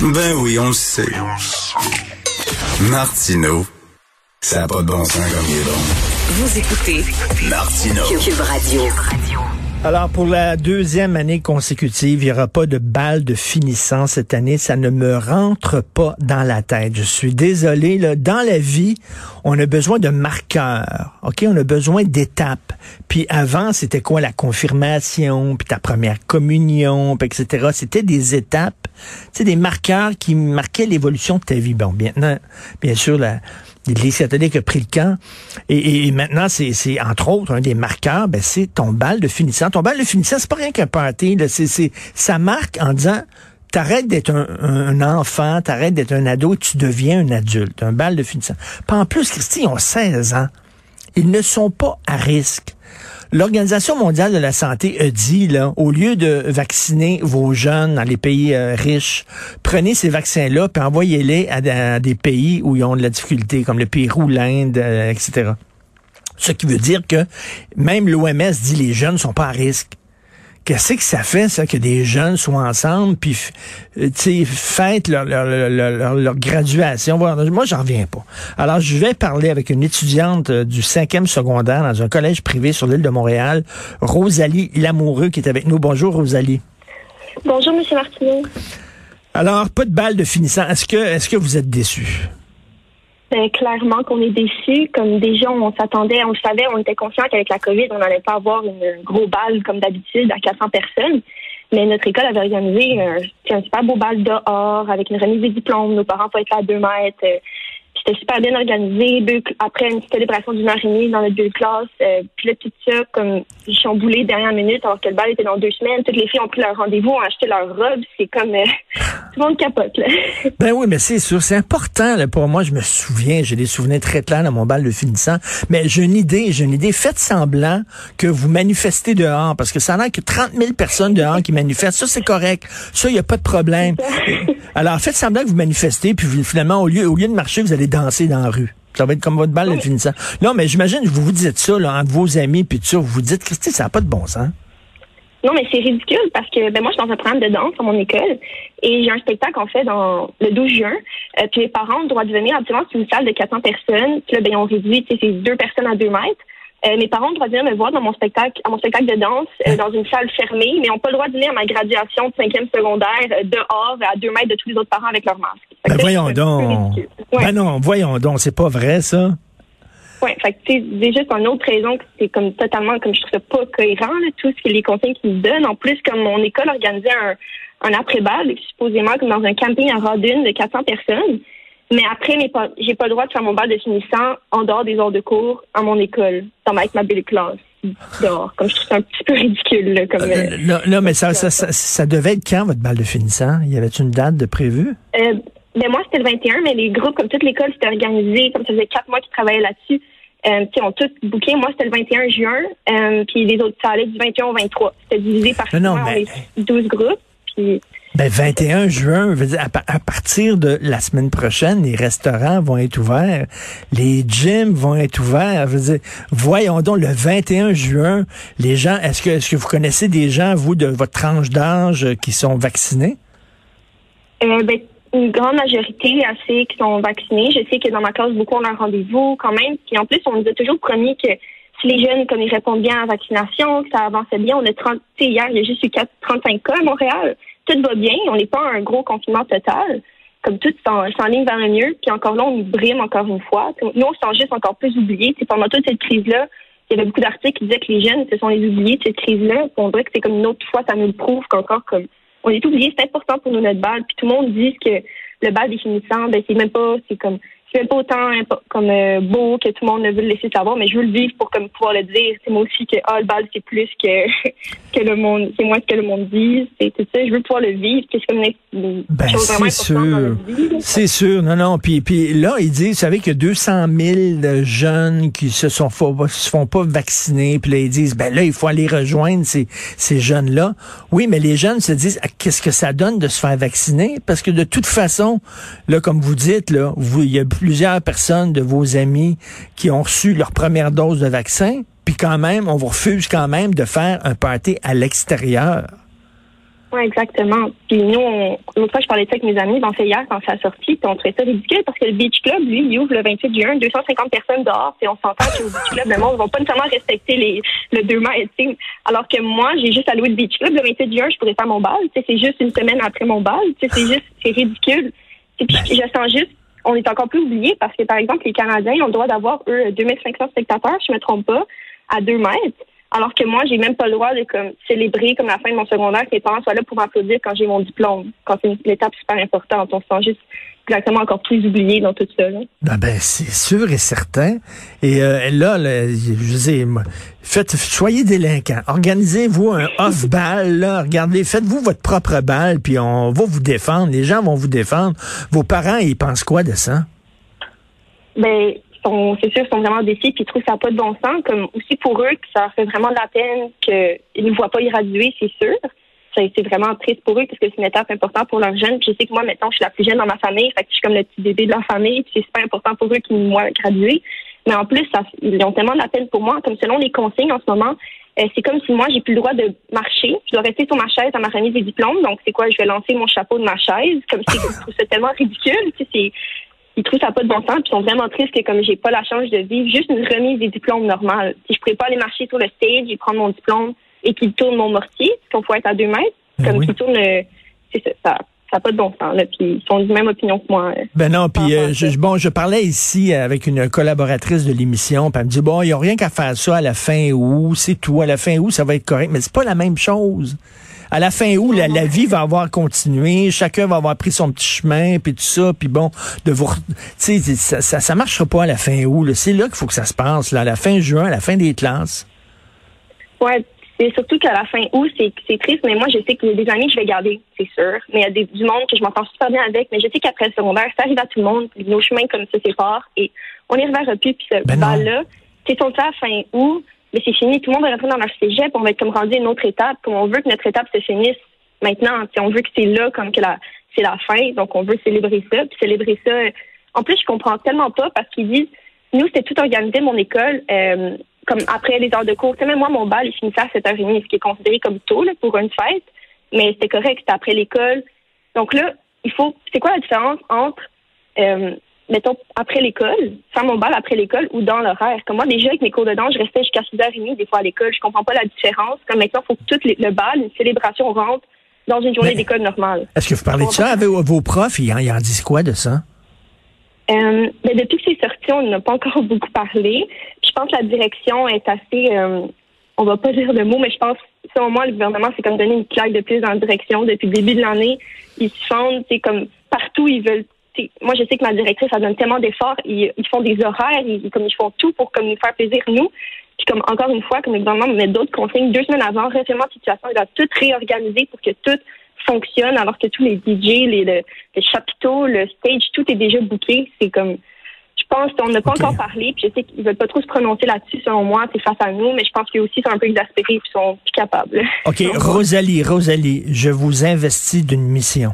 Ben oui, on le sait. Martineau, ça n'a pas de bon sens comme il est bon. Vous écoutez Martineau. Cube Radio. Alors, pour la deuxième année consécutive, il n'y aura pas de balle de finissant cette année. Ça ne me rentre pas dans la tête. Je suis désolé. Là. Dans la vie, on a besoin de marqueurs. OK? On a besoin d'étapes. Puis avant, c'était quoi? La confirmation, puis ta première communion, etc. C'était des étapes, sais, des marqueurs qui marquaient l'évolution de ta vie. Bon, bien, bien sûr, la, L'Église catholique a pris le camp. Et, maintenant, c'est, entre autres un des marqueurs, ben, c'est ton bal de finissant. Ton bal de finissant, c'est pas rien qu'un party. Là. Ça marque en disant t'arrêtes d'être un, un, enfant, t'arrêtes d'être un ado tu deviens un adulte. Un bal de finissant. Pas en plus, Christy, ils ont 16 ans. Ils ne sont pas à risque. L'Organisation mondiale de la santé a dit, là, au lieu de vacciner vos jeunes dans les pays euh, riches, prenez ces vaccins-là et envoyez-les à, des pays où ils ont de la difficulté, comme le Pérou, l'Inde, euh, etc. Ce qui veut dire que même l'OMS dit les jeunes sont pas à risque. Qu'est-ce que ça fait, ça, que des jeunes soient ensemble, puis, euh, tu sais, fêtent leur, leur, leur, leur, graduation? Moi, j'en reviens pas. Alors, je vais parler avec une étudiante euh, du cinquième secondaire dans un collège privé sur l'île de Montréal, Rosalie Lamoureux, qui est avec nous. Bonjour, Rosalie. Bonjour, M. Martineau. Alors, pas de balle de finissant. Est-ce que, est-ce que vous êtes déçu? Ben, clairement qu'on est déçus. Comme déjà, on s'attendait, on le savait, on était conscient qu'avec la COVID, on n'allait pas avoir une gros balle comme d'habitude à 400 personnes. Mais notre école avait organisé un, un super beau bal dehors avec une remise des diplômes. Nos parents pouvaient être à deux mètres. C'était super bien organisé. après une célébration d'une heure et demie dans notre deux classes. Euh, puis là, tout ça, comme chamboulé dernière minute, alors que le bal était dans deux semaines. Toutes les filles ont pris leur rendez-vous, ont acheté leur robe. C'est comme... Euh, tout le monde capote, là. Ben oui, mais c'est sûr. C'est important, là, pour moi. Je me souviens, j'ai des souvenirs très clairs dans mon bal de finissant. Mais j'ai une idée, j'ai une idée. Faites semblant que vous manifestez dehors, parce que ça a l'air que 30 000 personnes dehors qui manifestent. Ça, c'est correct. Ça, il n'y a pas de problème. Alors, faites semblant que vous manifestez, puis finalement, au lieu, au lieu de marcher, vous allez danser dans la rue. Ça va être comme votre balle de finissant. Non, mais j'imagine que vous vous dites ça, là, entre vos amis, puis tout ça, vous vous dites, Christy, ça n'a pas de bon sens. Non, mais c'est ridicule parce que ben moi, je suis dans un programme de danse à mon école et j'ai un spectacle en fait dans le 12 juin. Euh, puis les parents ont le droit de venir. Habituellement, c'est une salle de 400 personnes. Puis là, ben, ont réduit, c'est deux personnes à deux mètres. Euh, mes parents ont le droit de venir me voir dans mon spectacle, à mon spectacle de danse, euh, dans une salle fermée, mais n'ont pas le droit de venir à ma graduation de cinquième secondaire dehors, à deux mètres de tous les autres parents avec leur masque. Ben voyons donc. Ben non, voyons donc, c'est pas vrai ça. Oui, fait que c'est déjà une autre raison que c'est comme totalement, comme je trouve ça pas cohérent, tout ce que les consignes qu'ils me donnent. En plus, comme mon école organisait un, un après-balle, supposément comme dans un camping à Rodin de 400 personnes. Mais après, j'ai pas le droit de faire mon bal de finissant en dehors des heures de cours à mon école, dans, avec ma belle classe. Dehors, comme je trouve ça un petit peu ridicule. comme, euh, non, non, mais ça, ça, ça, devait être quand, votre bal de finissant? Il y avait une date de prévue? Euh, ben moi, c'était le 21, mais les groupes, comme toute l'école, c'était organisé, comme ça faisait quatre mois qu'ils travaillaient là-dessus. Euh, ils ont tous booké. Moi, c'était le 21 juin, euh, puis les autres, ça allait du 21 au 23. C'était divisé par non, mais... 12 groupes. Puis ben, 21 juin, veut dire, à, partir de la semaine prochaine, les restaurants vont être ouverts, les gyms vont être ouverts. Veux dire, voyons donc, le 21 juin, les gens, est-ce que, est-ce que vous connaissez des gens, vous, de votre tranche d'âge, qui sont vaccinés? Euh, ben, une grande majorité assez qui sont vaccinés. Je sais que dans ma classe, beaucoup ont un rendez-vous quand même. Puis en plus, on nous a toujours promis que si les jeunes, comme ils répondent bien à la vaccination, que ça avançait bien, on a 30, hier, il y a juste eu 4, 35 cas à Montréal tout va bien, on n'est pas un gros confinement total. Comme tout s'enligne vers le mieux, puis encore là, on nous brime encore une fois. Nous, on se sent juste encore plus oubliés. pendant toute cette crise-là, il y avait beaucoup d'articles qui disaient que les jeunes, ce sont les oubliés de cette crise-là. On dirait que c'est comme une autre fois, ça nous le prouve qu'encore comme on est oubliés, c'est important pour nous notre balle. Puis tout le monde dit que le bal définissant, ben c'est même pas, c'est comme c'est pas autant comme euh, beau que tout le monde veut le laisser savoir, mais je veux le vivre pour comme pouvoir le dire. C'est moi aussi que ah, le bal c'est plus que que le monde, c'est moins que le monde dit. C'est tout ça. Je veux pouvoir le vivre. C'est comme une, ben, c'est sûr. C'est sûr. Non, non. Puis puis là, il dit, vous savez que 200 000 jeunes qui se sont se font pas vacciner. Puis là, ils disent, ben là, il faut aller rejoindre ces ces jeunes là. Oui, mais les jeunes se disent, ah, qu'est-ce que ça donne de se faire vacciner? Parce que de toute façon, là, comme vous dites, là, vous, il y a plusieurs personnes de vos amis qui ont reçu leur première dose de vaccin, puis quand même, on vous refuse quand même de faire un party à l'extérieur. Oui, exactement. Puis nous, l'autre fois, je parlais de ça avec mes amis, on fait hier quand ça a sorti, puis on trouvait ça ridicule parce que le Beach Club, lui, il ouvre le 28 juin, 250 personnes dehors, et on s'entend qu'au Beach Club, le monde ne va pas nécessairement respecter les, le 2 mètres, Alors que moi, j'ai juste louer le Beach Club, le 28 juin, je pourrais faire mon bal, c'est juste une semaine après mon bal, c'est juste, c'est ridicule. Puis je sens juste, on est encore plus oublié parce que, par exemple, les Canadiens ont le droit d'avoir, eux, 2500 spectateurs, je me trompe pas, à 2 mètres. Alors que moi, j'ai même pas le droit de comme célébrer comme la fin de mon secondaire, que mes parents soient là pour m'applaudir quand j'ai mon diplôme, quand c'est une étape super importante. On se sent juste exactement encore plus oublié dans tout ça. Là. Ah ben, c'est sûr et certain. Et euh, là, je sais, faites, soyez délinquants. Organisez-vous un off-ball, là. Regardez, faites-vous votre propre balle, puis on va vous défendre. Les gens vont vous défendre. Vos parents, ils pensent quoi de ça? Ben, c'est sûr, sont vraiment déçus, puis ils trouvent ça pas de bon sens. Comme aussi pour eux, que ça fait vraiment de la peine qu'ils ne voient pas irradier, c'est sûr. C'est vraiment triste pour eux parce que c'est une étape importante pour leurs jeunes. Puis je sais que moi, maintenant, je suis la plus jeune dans ma famille, fait je suis comme le petit bébé de leur famille, puis c'est super important pour eux qu'ils me voient. Mais en plus, ils ont tellement de la peine pour moi. Comme selon les consignes en ce moment, euh, c'est comme si moi, j'ai plus le droit de marcher. Je dois rester sur ma chaise à ma remise des diplômes. Donc, c'est quoi? Je vais lancer mon chapeau de ma chaise. Comme si je trouve ça tellement ridicule. Tu sais, ils trouvent ça pas de bon sens, puis sont vraiment tristes que comme j'ai pas la chance de vivre juste une remise des diplômes normales. Si je pourrais pas aller marcher sur le stage et prendre mon diplôme et qu'ils tournent mon mortier, qu'on faut être à deux mètres, ben comme qu'ils tournent, c'est ça, ça ça n'a pas de bon sens. Là, puis ils sont de même opinion que moi. Euh, ben non, puis euh, je, bon, je parlais ici avec une collaboratrice de l'émission, puis elle me dit bon, il y a rien qu'à faire ça à la fin août, c'est tout, à la fin août, ça va être correct, mais c'est pas la même chose à la fin où la, vie va avoir continué, chacun va avoir pris son petit chemin, puis tout ça, puis bon, de vous, tu sais, ça, ça, ça, marchera pas à la fin août. C'est là qu'il faut que ça se passe, là, à la fin juin, à la fin des classes. Ouais, c'est surtout qu'à la fin août, c'est triste, mais moi, je sais qu'il y a des amis que je vais garder, c'est sûr. Mais il y a des, du monde que je m'entends super bien avec, mais je sais qu'après le secondaire, ça arrive à tout le monde, nos chemins comme ça séparent, et on y reverra plus, puis ce ben bal-là, c'est son à fin août, mais c'est fini. Tout le monde va rentrer dans leur cégep. On va être comme rendu à une autre étape. Comme on veut que notre étape se finisse maintenant. on veut que c'est là, comme que la, c'est la fin. Donc, on veut célébrer ça. Puis célébrer ça. En plus, je comprends tellement pas parce qu'ils disent, nous, c'était tout organisé, mon école, euh, comme après les heures de cours. même moi, mon bal, il finissait à 7h30, ce qui est considéré comme tôt là, pour une fête. Mais c'était correct, c'était après l'école. Donc là, il faut. C'est quoi la différence entre euh, mettons, après l'école, faire mon bal après l'école ou dans l'horaire. Comme moi, déjà, avec mes cours de danse, je restais jusqu'à 6h30 des fois à l'école. Je comprends pas la différence. Comme maintenant, il faut que tout le bal, une célébration rentre dans une journée d'école normale. Est-ce que vous parlez de ça avec vos profs? Ils en, disent quoi de ça? Euh, ben, depuis que c'est sorti, on n'a pas encore beaucoup parlé. je pense que la direction est assez, euh, on va pas dire de mots, mais je pense, selon moi, le gouvernement s'est comme donné une claque de plus dans la direction depuis le début de l'année. Ils se fondent, c'est comme partout, ils veulent moi, je sais que ma directrice, a donne tellement d'efforts. Ils, font des horaires, ils, comme ils font tout pour comme nous faire plaisir, nous. Puis comme encore une fois, comme le gouvernement met d'autres consignes, deux semaines avant, récemment, situation, il va tout réorganiser pour que tout fonctionne, alors que tous les DJ, les, le, chapiteau, le stage, tout est déjà booké. C'est comme, je pense qu'on n'a pas encore parlé, puis je sais qu'ils veulent pas trop se prononcer là-dessus, selon moi, c'est face à nous, mais je pense qu'eux aussi sont un peu exaspérés, puis sont plus capables. OK, Rosalie, Rosalie, je vous investis d'une mission.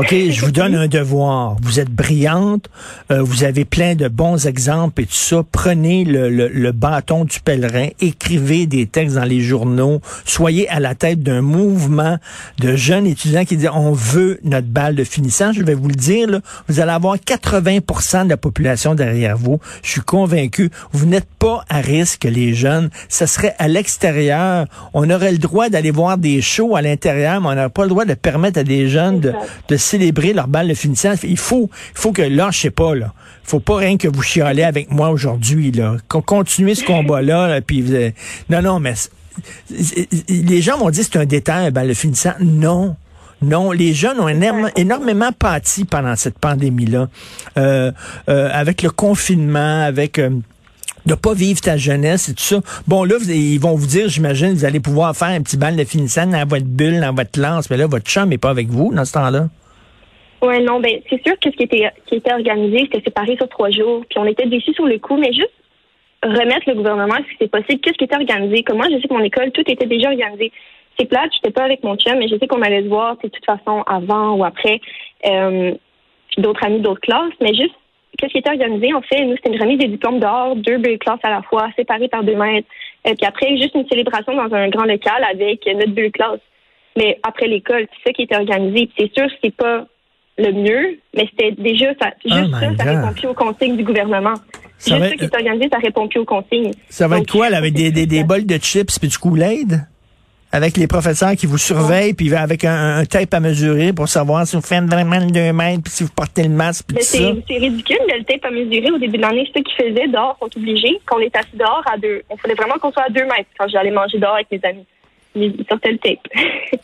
OK, je vous donne un devoir. Vous êtes brillante, euh, vous avez plein de bons exemples et tout ça. Prenez le, le, bâton du pèlerin, écrivez des textes dans les journaux, soyez à la tête d'un mouvement de jeunes étudiants qui disent on veut notre balle de finissant. Je vais vous le dire, là, vous allez avoir 80% de la population derrière vous. Je suis convaincu. Vous n'êtes pas à risque, les jeunes. Ça serait à l'extérieur. On aurait le droit d'aller voir des shows à l'intérieur, mais on n'aurait pas le droit de permettre à des jeunes de, de célébrer leur balle de finissant. Il faut, faut que là, je sais pas, là. Faut pas rien que vous chialez avec moi aujourd'hui, là. Continuez ce combat-là, puis non, non, mais les gens vont dire c'est un détail, un balle de finissant. Non. Non, les jeunes ont énormément, pâti pendant cette pandémie-là, euh, euh, avec le confinement, avec euh, de pas vivre ta jeunesse et tout ça. Bon, là, ils vont vous dire, j'imagine, vous allez pouvoir faire un petit bal de finissant dans votre bulle, dans votre lance, mais là, votre chum n'est pas avec vous dans ce temps-là. Oui, non, ben c'est sûr que ce qui était qui était organisé, c'était séparé sur trois jours, puis on était déçus sur le coup, mais juste remettre le gouvernement si c'est possible, qu'est-ce qui était organisé? Comme moi, je sais que mon école, tout était déjà organisé. C'est plate, j'étais pas avec mon chum, mais je sais qu'on allait se voir, de toute façon, avant ou après, euh, d'autres amis d'autres classes, mais juste qu'est-ce qui était organisé, en fait, nous, c'était une remise des diplômes dehors, deux belles classes à la fois, séparées par deux mètres. Et puis après, juste une célébration dans un grand local avec notre deux classes. mais après l'école, c'est ça qui était organisé. C'est sûr, c'est pas le mieux, mais c'était déjà ça, Oh juste ça, ça répond plus aux consignes du gouvernement. Ça juste va ça qui est organisé, ça répond plus aux consignes. Ça va Donc, être quoi, là, avec des, des, des bols de chips puis du Kool-Aid? Avec les professeurs qui vous surveillent, puis avec un, un tape à mesurer pour savoir si vous faites vraiment le 2 mètres, puis si vous portez le masque, puis c'est ridicule, le tape à mesurer au début de l'année, ceux qui faisaient dehors sont obligés, qu'on est assis dehors à deux. On fallait vraiment qu'on soit à deux mètres quand j'allais manger dehors avec mes amis. Le tape.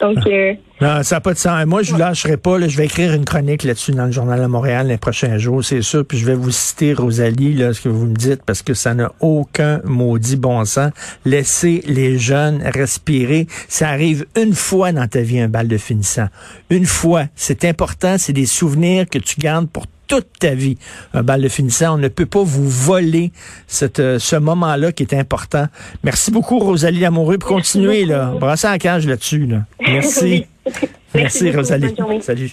Donc, euh, Non, ça n'a pas de sens. Moi, je ne lâcherai pas. là. je vais écrire une chronique là-dessus dans le Journal de Montréal les prochains jours, c'est sûr. Puis je vais vous citer, Rosalie, là, ce que vous me dites, parce que ça n'a aucun maudit bon sens. Laissez les jeunes respirer. Ça arrive une fois dans ta vie, un bal de finissant. Une fois. C'est important. C'est des souvenirs que tu gardes pour toute ta vie. Un bal de finissant, on ne peut pas vous voler cette, euh, ce moment-là qui est important. Merci beaucoup, Rosalie Lamoureux, pour continuer, là. Brasser la cage là-dessus, là. Merci. Merci. Rosalie. Salut.